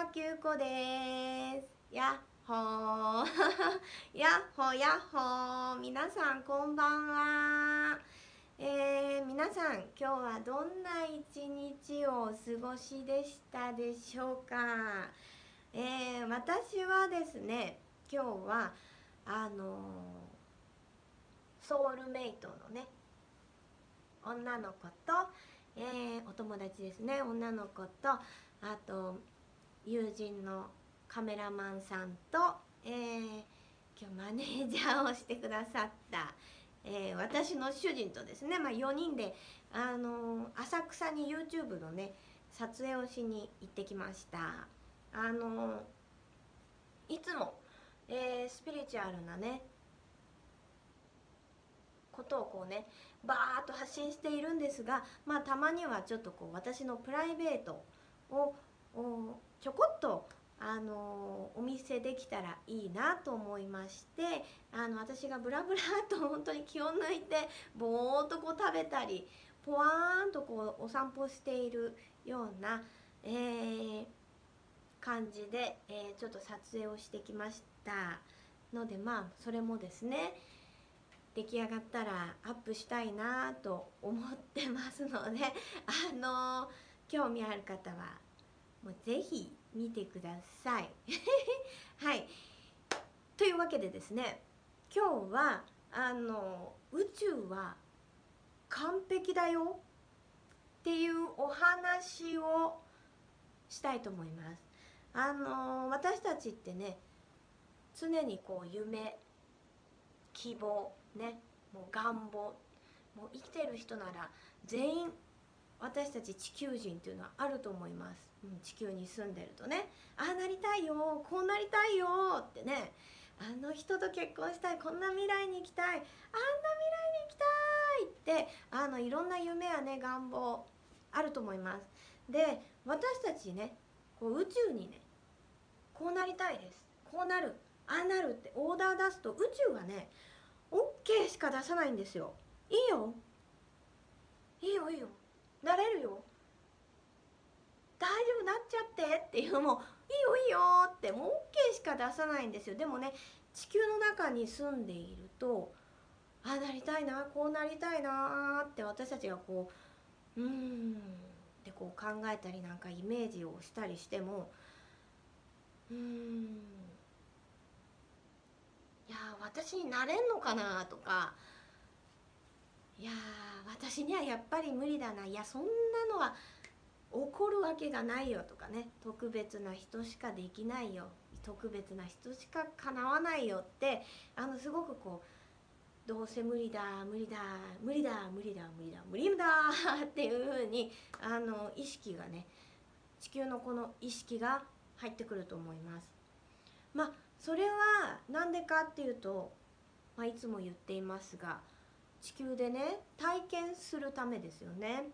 葉九子ですやっほーやっほやっほー。皆さんこんばんは。えー、皆さん今日はどんな一日をお過ごしでしたでしょうか？えー、私はですね今日はあのー、ソウルメイトのね女の子と、えー、お友達ですね。女の子とあと友人のカメラマンさんと、えー、今日マネージャーをしてくださった、えー、私の主人とですね、まあ、4人で、あの浅草に YouTube のね撮影をしに行ってきました。あのいつも、えスピリチュアルなねことをこうねバーッと発信しているんですがまあたまにはちょっとこう私のプライベートをちょこっとあのお見せできたらいいなと思いましてあの私がブラブラと本当に気を抜いてぼーっとこう食べたりポワーンとこうお散歩しているような、えー、感じで、えー、ちょっと撮影をしてきましたのでまあそれもですね出来上がったらアップしたいなと思ってますのであの興味ある方はもうぜひ見てください。はい。というわけでですね今日はあの宇宙は完璧だよ。っていうお話をしたいと思います。あの私たちってね常にこう夢希望ねもう願望もう生きてる人なら全員私たち地球人っていうのはあると思います、うん、地球に住んでるとね。ああなりたいよこうなりたいよってね。あの人と結婚したいこんな未来に行きたいあんな未来に行きたいってあのいろんな夢やね願望あると思います。で私たちねこう宇宙にねこうなりたいです。こうなるああなるってオーダー出すと宇宙はね OK しか出さないんですよ。いいよ。いいよいいよ。なれるよ。大丈夫なっちゃってっていうのもいいよいいよってもう OK しか出さないんですよ。でもね地球の中に住んでいるとああなりたいなこうなりたいなって私たちがこううんってこう考えたりなんかイメージをしたりしてもうん。いや私になれんのかなとか。いや私にはやっぱり無理だな。いやそんなのは起こるわけがないよとかね。特別な人しかできないよ。特別な人しかかなわないよってあのすごくこうどうせ無理だ無理だ無理だ無理だ無理だ無理だ っていうふうにあの意識がね地球のこの意識が入ってくると思います。まあそれは何でかっていうと、まあ、いつも言っていますが地球でね体験するためですよね。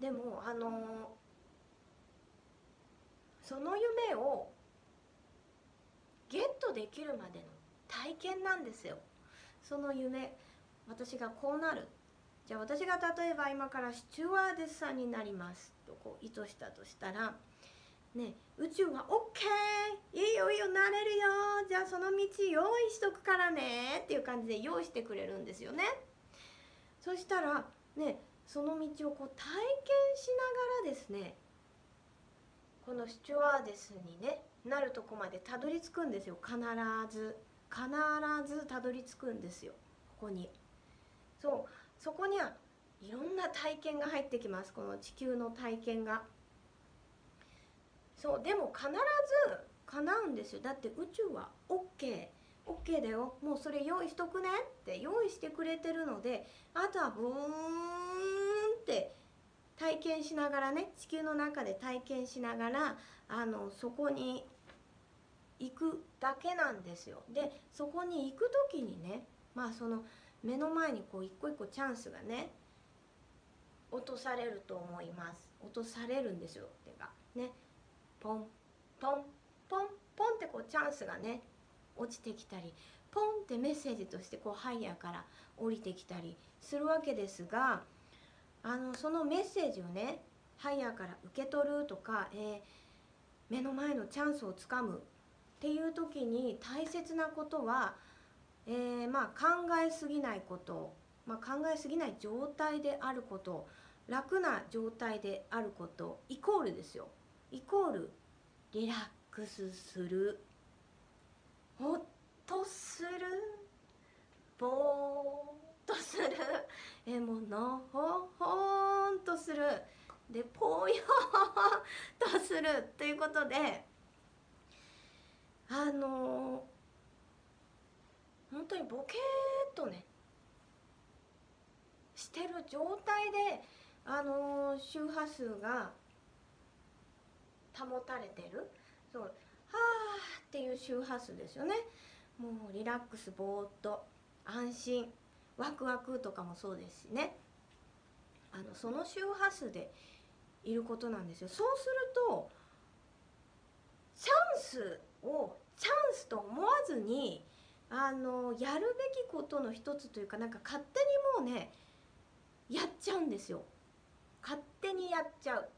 でもあのその夢をゲットできるまでの体験なんですよ。その夢私がこうなるじゃあ私が例えば今からスチュワーデスさんになりますとこう意図したとしたらね、宇宙は OK いいよいいよなれるよ。じゃあその道用意しとくからねっていう感じで用意してくれるんですよね。そしたらねその道をこう体験しながらですねこのスチュワーデスにねなるとこまでたどり着くんですよ。必ず必ずたどり着くんですよ。ここに。そうそこにはいろんな体験が入ってきます。この地球の体験が。そうでも必ず叶うんですよ。だって宇宙は OK OK だよ。もうそれ用意しとくねって用意してくれてるのであとはブーンって体験しながらね地球の中で体験しながらあのそこに行くだけなんですよ。でそこに行く時にねまあその目の前にこう一個一個チャンスがね落とされると思います。落とされるんですよってかね。ポンポンポンポンってこうチャンスがね落ちてきたりポンってメッセージとしてこうハイヤーから降りてきたりするわけですがあのそのメッセージをねハイヤーから受け取るとか、えー、目の前のチャンスをつかむっていう時に大切なことは、えー、まあ考えすぎないこと、まあ、考えすぎない状態であること楽な状態であることイコールですよ。イコールリラックスする。ほっとする。ぼーっとする。えもうのほほんとする。でぽよーとするということであのー、本当にボケーっとねしてる状態であのー、周波数が保たれてる？そう。はあっていう周波数ですよね。もうリラックスぼーっと安心。ワクワクとかもそうですしね。あのその周波数でいることなんですよ。そうするとチャンスをチャンスと思わずにあのやるべきことの一つというかなんか勝手にもうねやっちゃうんですよ。勝手にやっちゃう。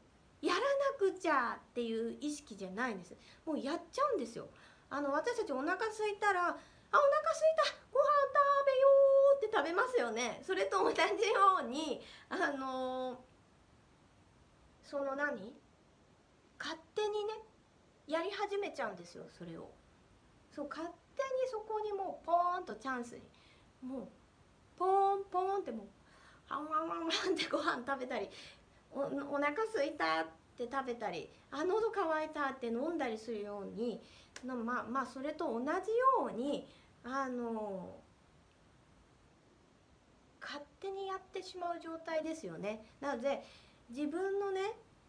やらなくちゃっていう意識じゃないんです。もうやっちゃうんですよ。あの私たちお腹空いたらあお腹空いたご飯食べようって食べますよね。それと同じようにあのその何？勝手にねやり始めちゃうんですよそれを。そう勝手にそこにもうポーンとチャンスに。もうポーンポーンってもうハンワンワンワンってご飯食べたりおお腹すいたって食べたりあ喉乾いたって飲んだりするようにまあまあそれと同じようにあの勝手にやってしまう状態ですよね。なので自分のね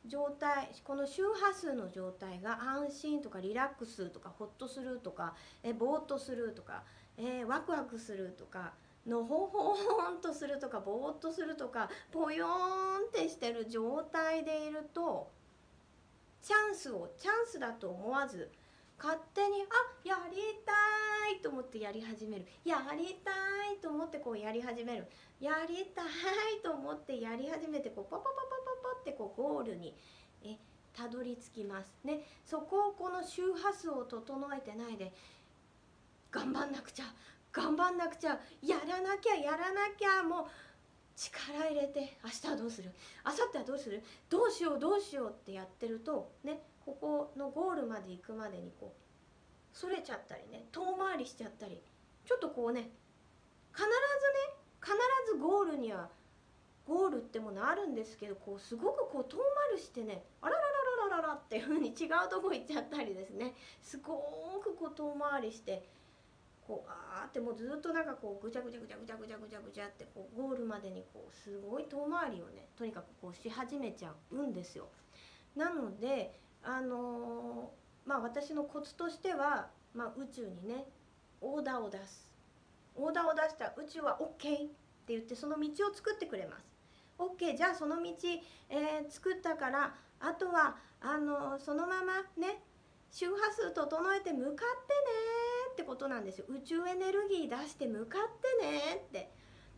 状態この周波数の状態が安心とかリラックスとかホッとするとかえぼーっとするとか、えー、ワクワクするとかのほほーんとするとかぼーっとするとかぽよーんってしてる状態でいるとチャンスをチャンスだと思わず勝手にあやりたいと思ってやり始める。やりたいと思ってこうやり始める。やりたいと思ってやり始めてこうパパパパパパってこうゴールにえたどり着きます。ね。そこをこの周波数を整えてないで頑張んなくちゃ。頑張んなくちゃやらなきゃやらなきゃもう力入れて明日はどうする？明後日はどうする？どうしようどうしようってやってるとねここのゴールまで行くまでにこうそれちゃったりね遠回りしちゃったりちょっとこうね必ずね必ずゴールにはゴールってものあるんですけどこうすごくこう遠回りしてねあららららららっていう風に違うとこ行っちゃったりですね。すごくこう遠回りしてこうあーってもうずっとなんかこうぐちゃぐちゃぐちゃぐちゃぐちゃぐちゃぐちゃってこうゴールまでにこうすごい遠回りをねとにかくこうし始めちゃうんですよ。なのであのー、まあ私のコツとしては、まあ、宇宙にねオーダーを出すオーダーを出した宇宙は OK って言ってその道を作ってくれます。OK じゃあその道、えー、作ったからあとはあのー、そのままね周波数整えて向かってねってことなんですよ。宇宙エネルギー出して向かってねって。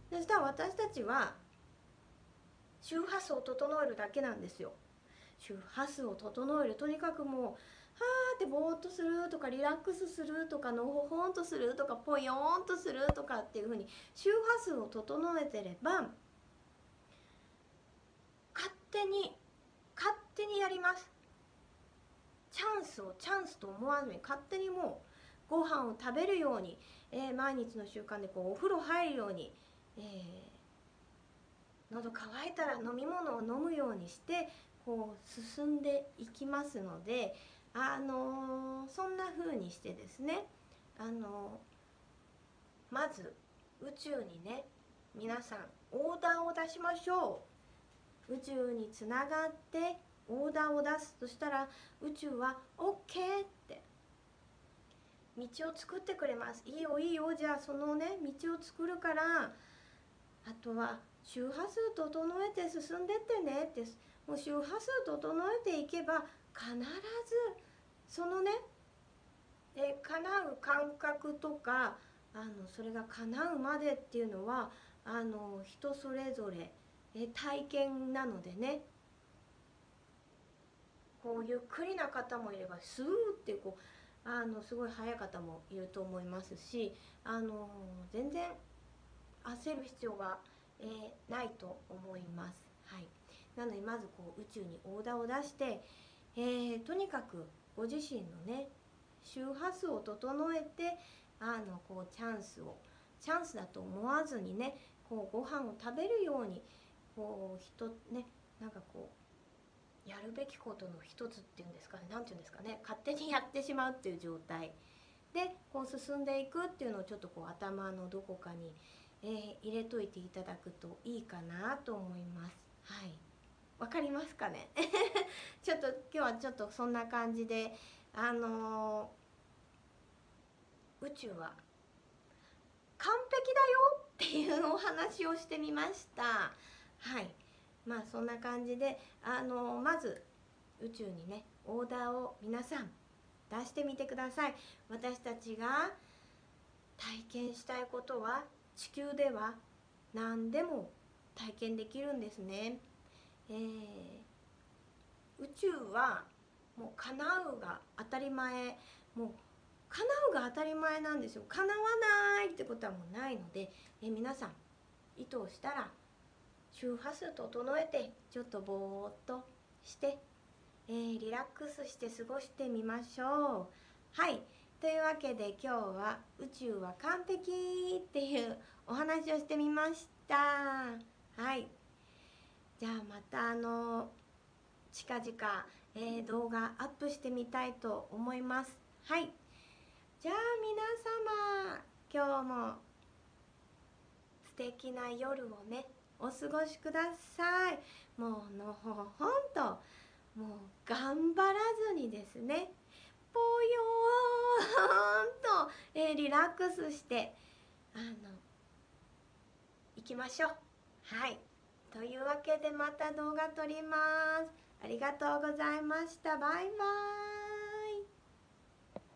そしたら私たちは周波数を整えるだけなんですよ。周波数を整える。とにかくもうはーってぼーっとするとかリラックスするとかのほほんとするとかぽよーんとするとかっていうふうに周波数を整えてれば勝手に勝手にやります。チャンスをチャンスと思わずに勝手にもうご飯を食べるように、えー、毎日の習慣でこうお風呂入るように、えー、喉乾いたら飲み物を飲むようにしてこう進んでいきますので、あのー、そんな風にしてですね、あのー、まず宇宙にね皆さんオーダーを出しましょう。宇宙につながってオーダーを出すそしたら宇宙は OK って。道を作ってくれます。いいよいいよ。じゃあそのね道を作るからあとは周波数整えて進んでってね。ってもう周波数整えていけば必ずそのねえ叶う感覚とかあのそれが叶うまでっていうのはあの人それぞれえ体験なのでね。こうゆっくりな方もいればスーってこうあのすごい速い方もいると思いますしあの全然焦る必要が、えー、ないと思います。はい、なのでまずこう宇宙にオーダーを出して、えー、とにかくご自身のね周波数を整えてあのこうチャンスをチャンスだと思わずにねこうご飯を食べるようにこう人ねなんかこうやるべきことの一つっていうんですかね。何て言うんですかね。勝手にやってしまうっていう状態。でこう進んでいくっていうのをちょっとこう頭のどこかに、えー、入れといていただくといいかなと思います。はい。わかりますかね？ちょっと今日はちょっとそんな感じであのー、宇宙は完璧だよっていうお話をしてみました。はい。まあそんな感じであのまず宇宙にねオーダーを皆さん出してみてください。私たちが体験したいことは地球では何でも体験できるんですね、えー、宇宙はもう叶うが当たり前。もう叶うが当たり前なんですよ。叶わないってことはもうないので、え皆さん意図をしたら周波数整えてちょっとぼーっとして、えー、リラックスして過ごしてみましょう。はい。というわけで今日は「宇宙は完璧」っていうお話をしてみました。はい。じゃあまたあの近々、えー、動画アップしてみたいと思います。はい。じゃあ皆様今日も素敵な夜をね。お過ごしください。もうのほほんともう頑張らずにですねぽよーんと、えー、リラックスしてあの行きましょう。はい。というわけでまた動画撮ります。ありがとうございました。バイバイ。